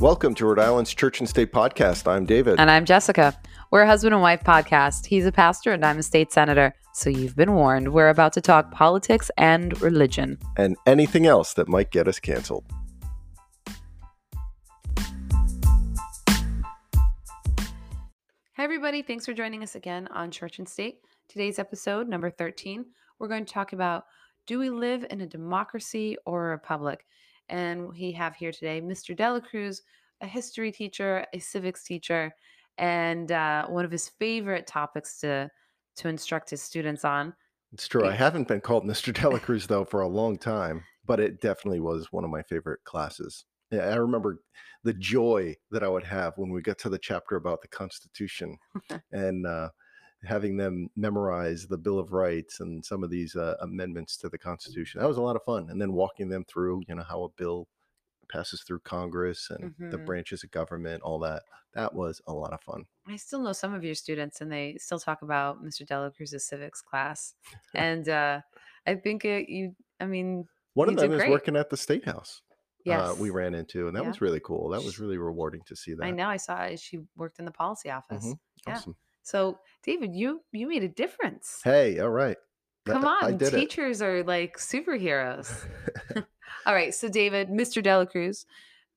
Welcome to Rhode Island's Church and State Podcast. I'm David. And I'm Jessica. We're a husband and wife podcast. He's a pastor and I'm a state senator. So you've been warned. We're about to talk politics and religion. and anything else that might get us canceled. Hi, everybody. Thanks for joining us again on Church and State. Today's episode, number 13, we're going to talk about do we live in a democracy or a republic? And we have here today Mr. Dela Cruz, a history teacher, a civics teacher, and uh, one of his favorite topics to, to instruct his students on. It's true. I haven't been called Mr. Delacruz though for a long time, but it definitely was one of my favorite classes. Yeah, I remember the joy that I would have when we got to the chapter about the Constitution and uh, having them memorize the Bill of Rights and some of these uh, amendments to the Constitution. That was a lot of fun. And then walking them through, you know, how a bill passes through Congress and the Mhm. branches of government, all that. That was a lot of fun. I still know some of your students, and they still talk about Mr. Dela Cruz's civics class. And uh, I think it, you, I mean, One of them is great. working at the State House. yes, uh, we ran into, and that Yeah. was really cool. That was really rewarding to see that. I know. I saw it. She worked in the policy office. Mhm. Yeah. So, David, you you made a difference. Hey, all right. Come I on, did it. teachers are like superheroes. All right, so David, Mr. Delacruz,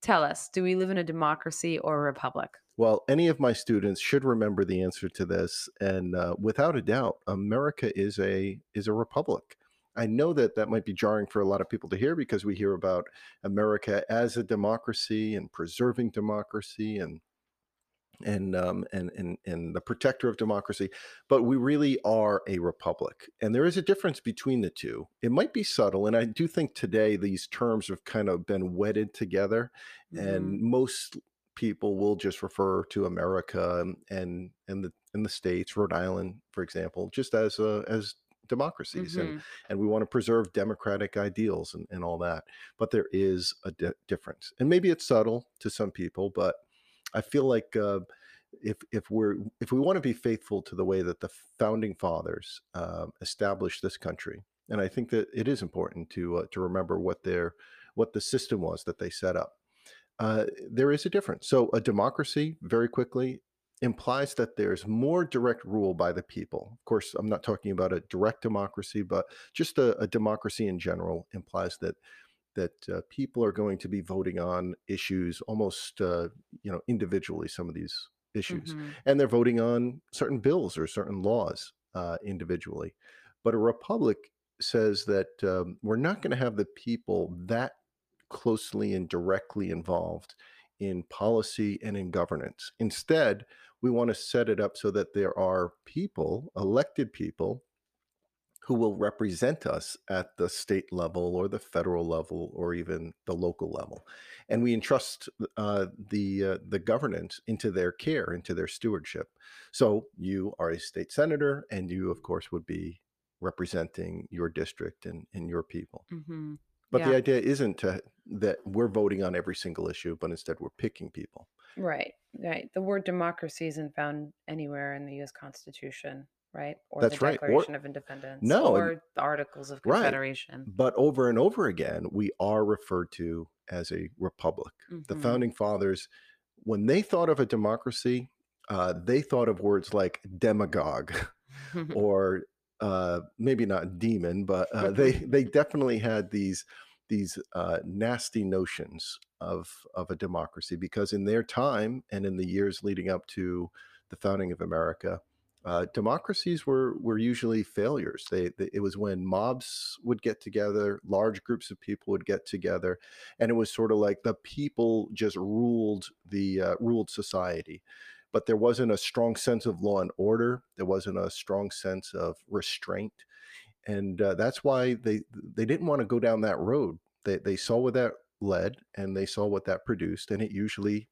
tell us: Do we live in a democracy or a republic? well, any of my students should remember the answer to this, and uh, without a doubt, America is a is a republic. I know that that might be jarring for a lot of people to hear because we hear about America as a democracy and preserving democracy and and um, and and and the protector of democracy, but we really are a republic, and there is a difference between the two. It might be subtle, and I do think today these terms have kind of been wedded together, Mhm. and most people will just refer to America and and and the in the states, Rhode Island, for example, just as a, as democracies, and Mhm. and we want to preserve democratic ideals and, and all that. But there is a di- difference, and maybe it's subtle to some people, but I feel like uh, if if we're if we want to be faithful to the way that the founding fathers uh, established this country, and I think that it is important to uh, to remember what their what the system was that they set up. Uh, there is a difference. So a democracy, very quickly, implies that there's more direct rule by the people. Of course, I'm not talking about a direct democracy, but just a, a democracy in general implies that that uh, people are going to be voting on issues almost uh, you know individually some of these issues Mhm. and they're voting on certain bills or certain laws uh, individually but a republic says that um, we're not going to have the people that closely and directly involved in policy and in governance instead we want to set it up so that there are people elected people who will represent us at the state level or the federal level or even the local level and we entrust uh, the uh, the governance into their care into their stewardship so you are a state senator and you of course would be representing your district and, and your people Mhm. but the idea isn't to, that we're voting on every single issue but instead we're picking people Right, right. The word democracy isn't found anywhere in the U.S. Constitution, right? Or That's the right. Or- Declaration of Independence, No, or the Articles of Right. Confederation. but over and over again we are referred to as a republic the Mhm. founding fathers when they thought of a democracy uh, they thought of words like demagogue or uh, maybe not demon but uh, they they definitely had these these uh, nasty notions of of a democracy because in their time and in the years leading up to the founding of america uh, democracies were were usually failures. They, they it was when mobs would get together, large groups of people would get together, and it was sort of like the people just ruled the uh, ruled society. But there wasn't a strong sense of law and order. There wasn't a strong sense of restraint, and uh, that's why they they didn't want to go down that road. They they saw where that led, and they saw what that produced, and it usually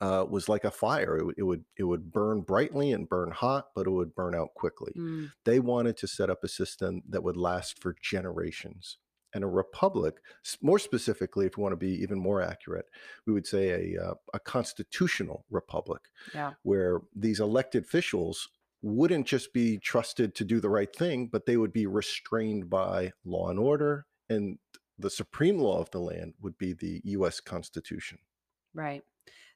uh, was like a fire. It, would- it would it would burn brightly and burn hot, but it would burn out quickly. Mm, They wanted to set up a system that would last for generations. And a republic, more specifically, if we want to be even more accurate, we would say a uh, a constitutional republic, yeah. where these elected officials wouldn't just be trusted to do the right thing, but they would be restrained by law and order, and the supreme law of the land would be the U.S. Constitution. Right.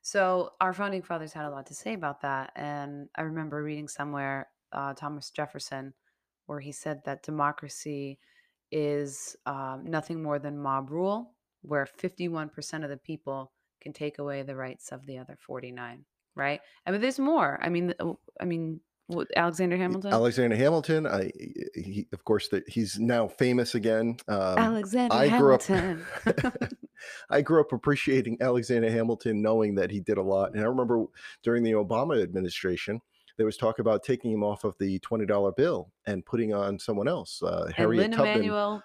So our founding fathers had a lot to say about that. And I remember reading somewhere uh, Thomas Jefferson, where he said that democracy is um, nothing more than mob rule, where 51% of the people can take away the rights of the other 49. Right. I mean, there's more. I mean, I mean, Alexander Hamilton. Alexander Hamilton, I, he, of course, that he's now famous again. Um, Alexander I grew up- Hamilton. I grew up appreciating Alexander Hamilton, knowing that he did a lot. And I remember during the Obama administration, there was talk about taking him off of the twenty dollar bill and putting on someone else. Uh, and Harriet Lynn Tubman. Emanuel,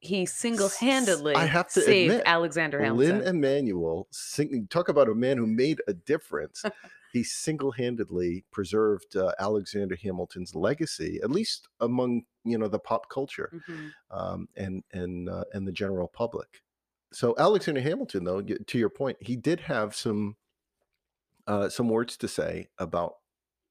he single-handedly I have to saved admit, Alexander Hamilton. Lynn Emanuel, sing, talk about a man who made a difference. he single-handedly preserved uh, Alexander Hamilton's legacy, at least among you know the pop culture Mhm. um, and and uh, and the general public. So Alexander Hamilton, though, to your point, he did have some uh, some words to say about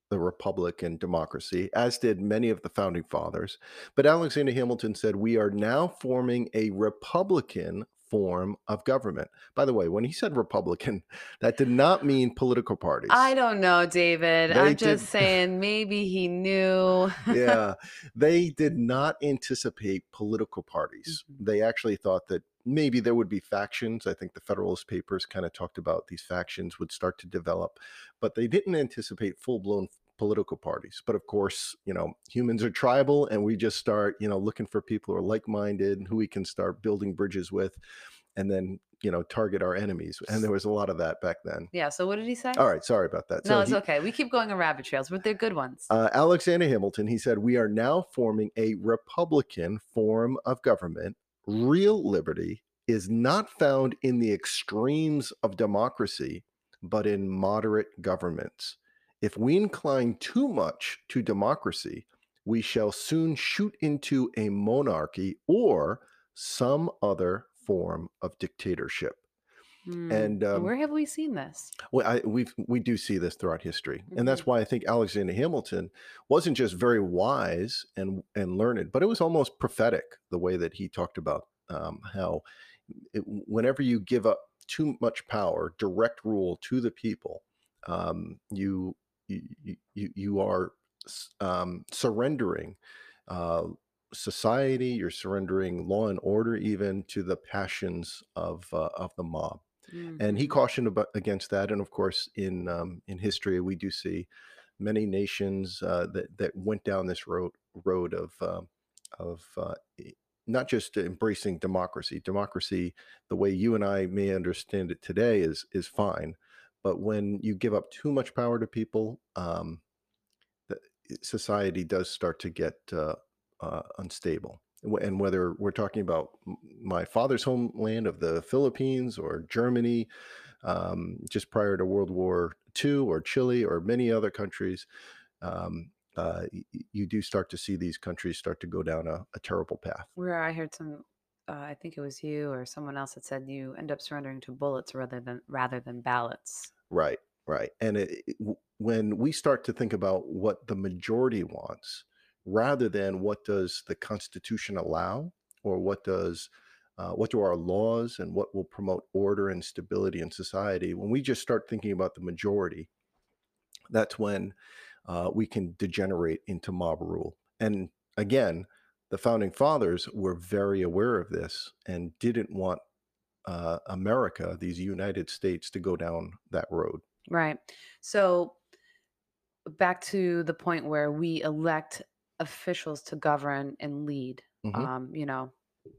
the republic and democracy, as did many of the founding fathers. But Alexander Hamilton said, "We are now forming a republican." Form of government. By the way, when he said Republican, that did not mean political parties. I don't know, David. They I'm just did- saying maybe he knew. yeah, they did not anticipate political parties. Mhm. They actually thought that maybe there would be factions. I think the Federalist Papers kind of talked about these factions would start to develop, but they didn't anticipate full blown political parties. But of course, you know, humans are tribal and we just start, you know, looking for people who are like minded, and who we can start building bridges with, and then, you know, target our enemies. And there was a lot of that back then. yeah. So what did he say? All right, sorry about that. no, it's he- okay. We keep going on rabbit trails, but they're good ones. uh, Alexander Hamilton, he said, We are now forming a Republican form of government. Real liberty is not found in the extremes of democracy, but in moderate governments. If we incline too much to democracy, we shall soon shoot into a monarchy or some other form of dictatorship. Hmm. and, um, where have we seen this? Well, I, we we do see this throughout history, and Mm-hmm. that's why I think Alexander Hamilton wasn't just very wise and and learned, but it was almost prophetic the way that he talked about um, how it, whenever you give up too much power, direct rule to the people, um, you, you you you are um, surrendering. Uh, society you're surrendering law and order even to the passions of uh, of the mob and he cautioned about, against that. And of course, in um, in history, we do see many nations uh, that that went down this road road of um of uh, not just embracing democracy. Democracy, the way you and I may understand it today, is is fine. But when you give up too much power to people, um, society does start to get uh, uh, unstable. And whether we're talking about my father's homeland of the Philippines or Germany, um, just prior to World War II, or Chile, or many other countries, um, uh, you do start to see these countries start to go down a, a terrible path. Where I heard some, uh, I think it was you or someone else that said you end up surrendering to bullets rather than rather than ballots. Right, right. And it, it- when we start to think about what the majority wants, rather than what does the Constitution allow, or what does uh, what do our laws and what will promote order and stability in society, when we just start thinking about the majority, that's when uh, we can degenerate into mob rule. And again, the founding fathers were very aware of this and didn't want uh, America, these United States, to go down that road. Right. So back to the point where we elect officials to govern and lead. Mhm. Um, you know,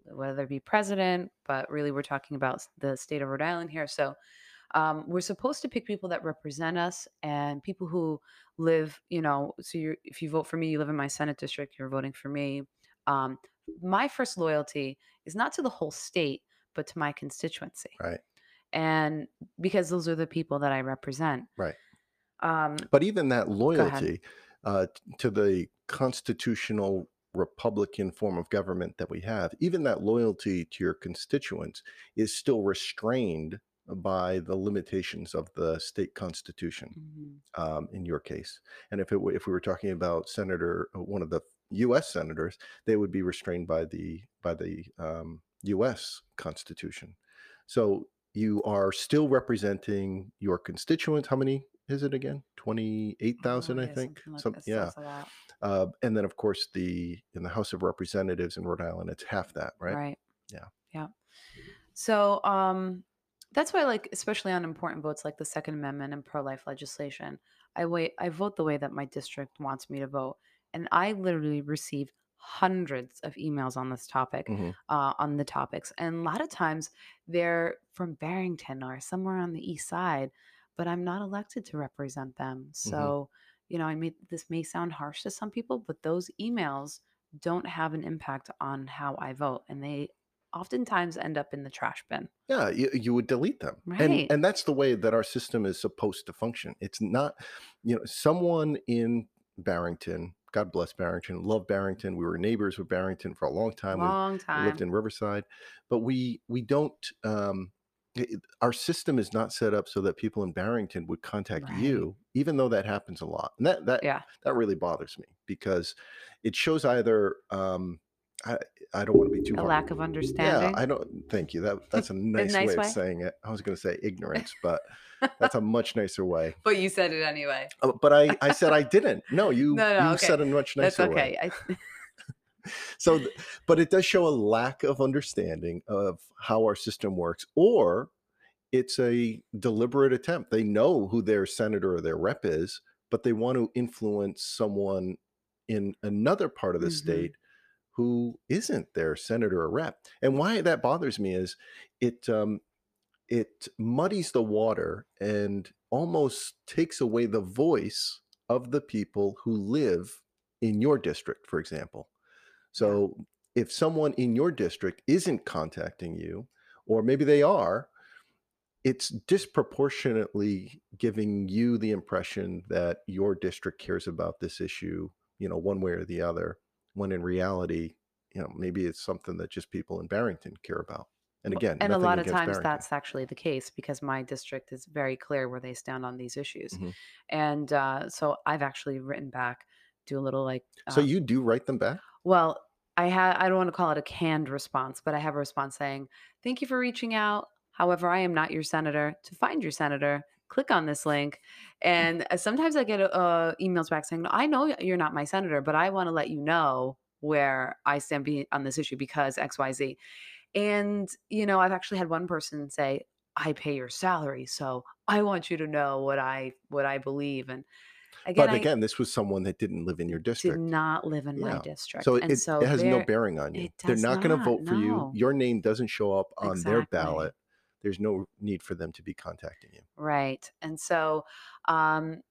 whether it be president, but really we're talking about the state of Rhode Island here. So um, we're supposed to pick people that represent us and people who live, you know, so you if you vote for me, you live in my Senate district, you're voting for me. Um, my first loyalty is not to the whole state, but to my constituency. Right. And because those are the people that I represent. Right. Um, But even that loyalty uh, to the constitutional Republican form of government that we have, even that loyalty to your constituents is still restrained by the limitations of the state constitution. mhm. um, in your case. And if it if we were talking about Senator, uh, one of the U.S. senators, they would be restrained by the by the um, U.S. Constitution. So you are still representing your constituents. How many is it again? Twenty-eight thousand, Oh, I think. something like Some, yeah. That's a lot. Uh, and then, of course, the in the House of Representatives in Rhode Island, it's half that, right? Right. Yeah. Yeah. So um that's why like especially on important votes like the Second Amendment and pro-life legislation, I wait I vote the way that my district wants me to vote. And I literally receive hundreds of emails on this topic, Mhm. uh, on the topics. And a lot of times they're from Barrington or somewhere on the east side, but I'm not elected to represent them. So, you know, I mean this may sound harsh to some people, but those emails don't have an impact on how I vote. And they oftentimes end up in the trash bin. Yeah, you, you would delete them. And Right. and that's the way that our system is supposed to function. It's not, you know, someone in Barrington, God bless Barrington, love Barrington. We were neighbors with Barrington for a long time. We Long we time. lived in Riverside, but we we don't um our system is not set up so that people in Barrington would contact Right. you, even though that happens a lot. And that that Yeah. that really bothers me because it shows either um I I don't want to be too A hard. lack of understanding. Yeah. I don't thank you. That that's a nice nice way of saying it. I was going to say ignorance, but that's a much nicer way. but you said it anyway. Uh, But I I said I didn't. No, you No, no, you okay. said a much That's nicer way. okay. I, So but it does show a lack of understanding of how our system works or it's a deliberate attempt. They know who their senator or their rep is, but they want to influence someone in another part of the Mhm. state who isn't their senator or rep. And why that bothers me is it um, it muddies the water and almost takes away the voice of the people who live in your district, for example. So if someone in your district isn't contacting you, or maybe they are, it's disproportionately giving you the impression that your district cares about this issue, you know, one way or the other, when in reality, you know, maybe it's something that just people in Barrington care about. And again, and a lot of times Barrington. that's actually the case because my district is very clear where they stand on these issues. Mhm. And uh, so I've actually written back, do a little like, So uh, you do write them back? well, I have I don't want to call it a canned response, but I have a response saying, "Thank you for reaching out. However, I am not your senator. To find your senator, click on this link." And uh, sometimes I get uh, emails back saying, "No, "I know you're not my senator, but I want to let you know where I stand be- on this issue because X, Y, Z." And you know, I've actually had one person say, "I pay your salary, so I want you to know what I what I believe." And again, But I again, this was someone that didn't live in your district. did not live in my district, So and it, so it has no bearing on you. They're does not going to not. vote for you. Your name doesn't show up on their ballot. There's no need for them to be contacting you. Right. And so um,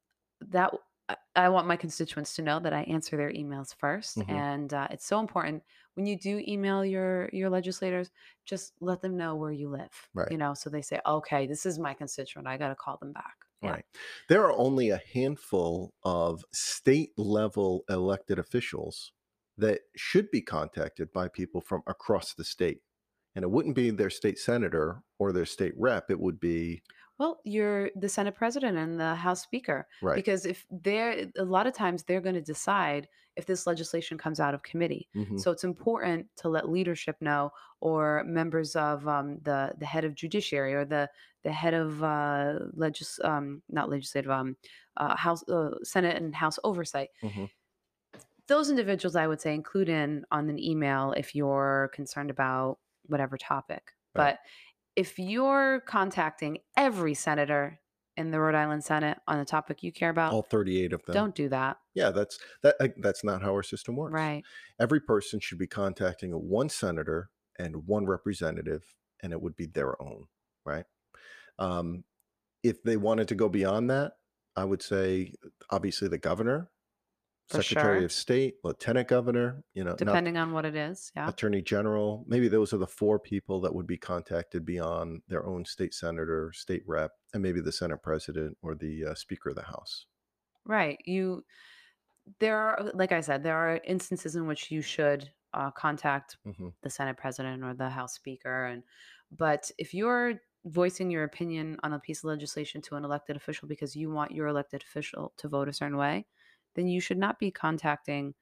that I- I want my constituents to know that I answer their emails 1st Mhm. and uh, it's so important when you do email your your legislators, just let them know where you live. Right. You know, so they say, okay, this is my constituent. I got to call them back. Right. There are only a handful of state level elected officials that should be contacted by people from across the state. And it wouldn't be their state senator or their state rep. It would be, Well, you're the Senate president and the House Speaker. right. Because if they're a lot of times they're going to decide if this legislation comes out of committee. Mhm. So it's important to let leadership know, or members of um, the the head of judiciary, or the the head of uh, legis um, not legislative um, uh, House uh, Senate and House oversight. Mhm. Those individuals, I would say, include in on an email if you're concerned about whatever topic. Right. But if you're contacting every senator in the Rhode Island Senate on the topic you care about, All 38 of them. don't do that. Yeah, that's that. That's not how our system works. Right. Every person should be contacting one senator and one representative, and it would be their own, right? Um, if they wanted to go beyond that, I would say obviously the governor, For secretary sure. of state, lieutenant governor, you know, Depending on what it is. Yeah. attorney general. Maybe those are the four people that would be contacted beyond their own state senator, state rep, and maybe the senate president or the uh, speaker of the house. Right. You there are like I said, there are instances in which you should uh, contact hmm the Senate president or the House Speaker and but if you're voicing your opinion on a piece of legislation to an elected official because you want your elected official to vote a certain way, then you should not be contacting,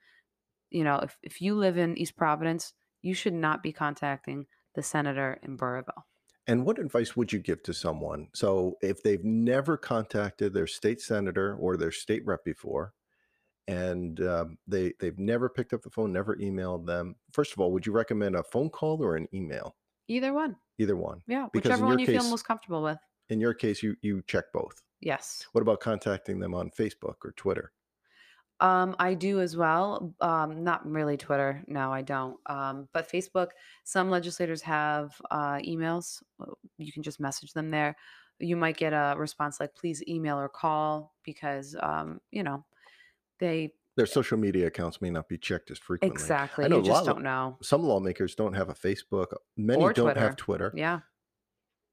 you know, if, if you live in East Providence, you should not be contacting the senator in Burrillville. And what advice would you give to someone? So, if they've never contacted their state senator or their state rep before, and um, they they've never picked up the phone, never emailed them. First of all, would you recommend a phone call or an email? Either one. Either one. Yeah, Because whichever one you feel case- most comfortable with. In your case, you you check both. Yes. What about contacting them on Facebook or Twitter? Um, I do as well. Um, not really Twitter. No, I don't. Um, but Facebook, some legislators have uh, emails. You can just message them there. You might get a response like, please email or call because, um, you know, they Their social media accounts may not be checked as frequently. exactly, I know you just don't know. Some lawmakers don't have a Facebook. Many Or don't Twitter. have Twitter. Yeah.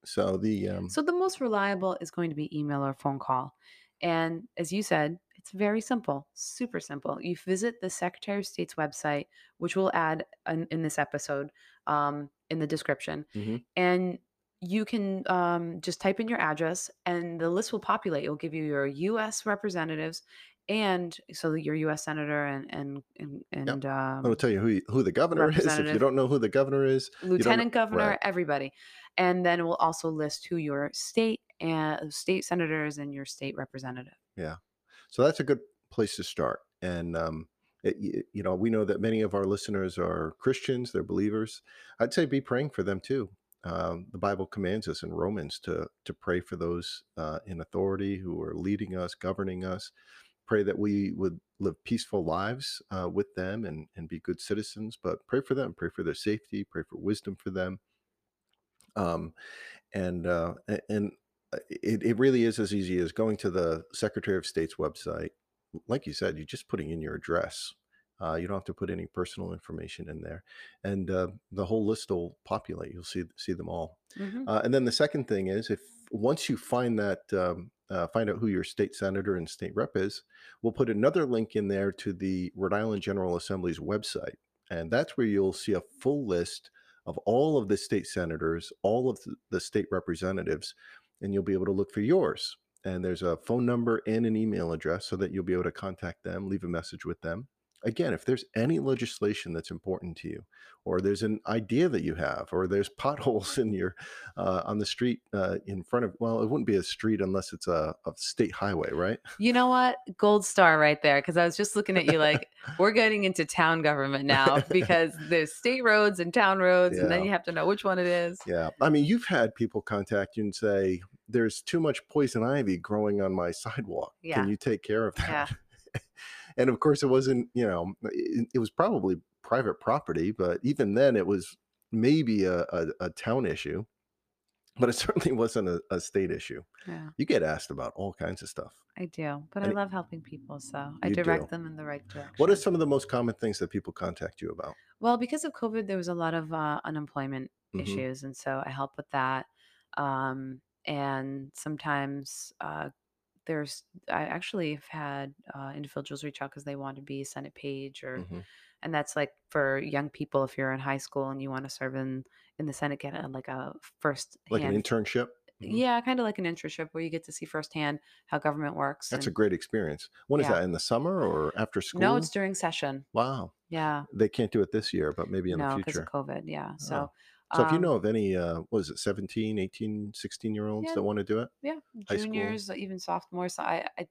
So the um, So the most reliable is going to be email or phone call. And as you said, it's very simple, super simple. You visit the Secretary of State's website, which we'll add in, in this episode um, in the description, Mhm. and you can um, just type in your address, and the list will populate. It'll give you your U.S. representatives, and so your U.S. senator and and and, and um, it'll tell you who who the governor is. If you don't know who the governor is, you don't know- lieutenant governor, right. everybody, and then it will also list who your state and state senators and your state representative. So that's a good place to start. And um, it, you know, we know that many of our listeners are Christians; they're believers. I'd say be praying for them too. Um, the Bible commands us in Romans to to pray for those uh, in authority who are leading us, governing us. Pray that we would live peaceful lives uh, with them and and be good citizens. But pray for them. Pray for their safety. Pray for wisdom for them. Um, and uh, and it, it really is as easy as going to the Secretary of State's website. Like you said, you're just putting in your address. Uh, you don't have to put any personal information in there, and uh, the whole list will populate. You'll see see them all. Mhm. Uh, and then the second thing is, if once you find that um, uh, find out who your state senator and state rep is, we'll put another link in there to the Rhode Island General Assembly's website, and that's where you'll see a full list of all of the state senators, all of the state representatives, and you'll be able to look for yours. And there's a phone number and an email address so that you'll be able to contact them, leave a message with them. Again, if there's any legislation that's important to you, or there's an idea that you have, or there's potholes in your uh, on the street uh, in front of, well, it wouldn't be a street unless it's a, a state highway, right? You know what? Gold star right there. Because I was just looking at you like, we're getting into town government now because there's state roads and town roads, and then you have to know which one it is. Yeah. I mean, you've had people contact you and say, there's too much poison ivy growing on my sidewalk. Yeah. Can you take care of that?" Yeah. and of course, it wasn't, you know, it, it was probably private property, but even then, it was maybe a, a, a town issue, but it certainly wasn't a, a state issue. Yeah, You get asked about all kinds of stuff. I do. But I And it- love helping people. So I direct do. them in the right direction. What are some of the most common things that people contact you about? Well, because of COVID, there was a lot of uh, unemployment Mhm. issues, and so I help with that. Um, and sometimes uh, there's, I actually have had uh, individuals reach out because they want to be Senate page, or Mhm. and that's like for young people if you're in high school and you want to serve in in the Senate, get a, like a first Like an internship? Mhm. yeah, kind of like an internship where you get to see firsthand how government works. That's a great experience. When is Yeah. that? In the summer or after school? no, it's during session. wow. Yeah, They can't do it this year, but maybe in no, the because future. of COVID. Yeah, so. So if you um, know of any, uh, what is it, 17, 18, 16 year olds Yeah. that want to do it? yeah juniors even sophomores so I, I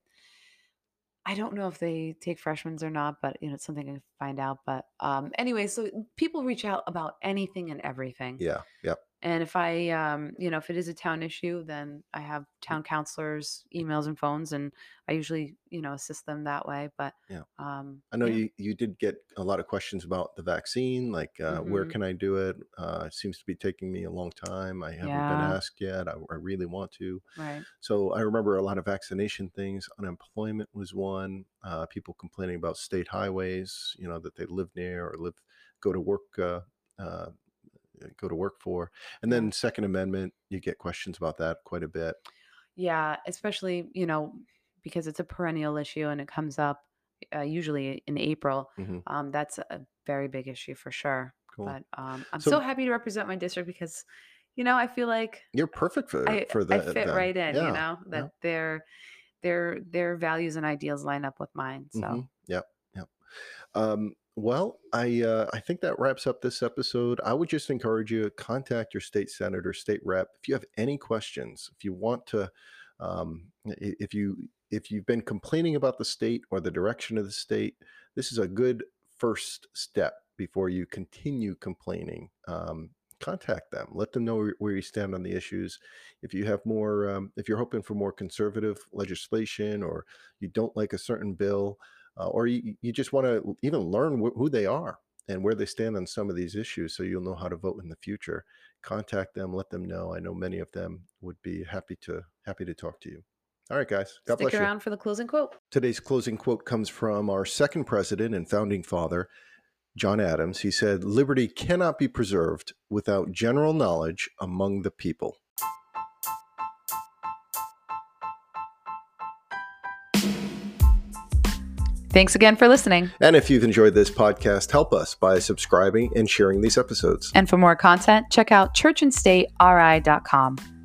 i don't know if they take freshmen or not but you know it's something to find out but um anyway so people reach out about anything and everything Yeah. Yep. And if i um you know if it is a town issue then i have town councilors emails and phones and i usually you know assist them that way but Yeah. um I know yeah. you, you did get a lot of questions about the vaccine, like uh, where Mhm. can I do it? Uh, it seems to be taking me a long time. I haven't Yeah. been asked yet. I, I really want to. right So I remember a lot of vaccination things. Unemployment was one. Uh, people complaining about state highways, you know, that they live near or live, go to work, uh, uh, go to work for. And then Second Amendment, you get questions about that quite a bit. yeah especially you know because it's a perennial issue and it comes up uh, usually in april Mhm. um, that's a very big issue for sure Cool. but um, i'm So- so happy to represent my district because you know i feel like You're perfect for I, for I fit right in Yeah. you know that yeah. their their their values and ideals line up with mine so Mhm. Yep. Yep. Um, Well, I uh, I think that wraps up this episode. I would just encourage you to contact your state senator, state rep, if you have any questions. If you want to, um, if you if you've been complaining about the state or the direction of the state, this is a good first step before you continue complaining. Um, contact them. Let them know where, you stand on the issues. If you have more, um, if you're hoping for more conservative legislation, or you don't like a certain bill uh, or you, you just want to even learn wh- who they are and where they stand on some of these issues so you'll know how to vote in the future. Contact them let them know. I know many of them would be happy to happy to talk to you. All right guys. God Stick bless around you. for the closing quote. Today's closing quote comes from our second president and founding father john adams. He said liberty cannot be preserved without general knowledge among the people Thanks again for listening. And if you've enjoyed this podcast, help us by subscribing and sharing these episodes. And for more content, check out churchandstateri.com.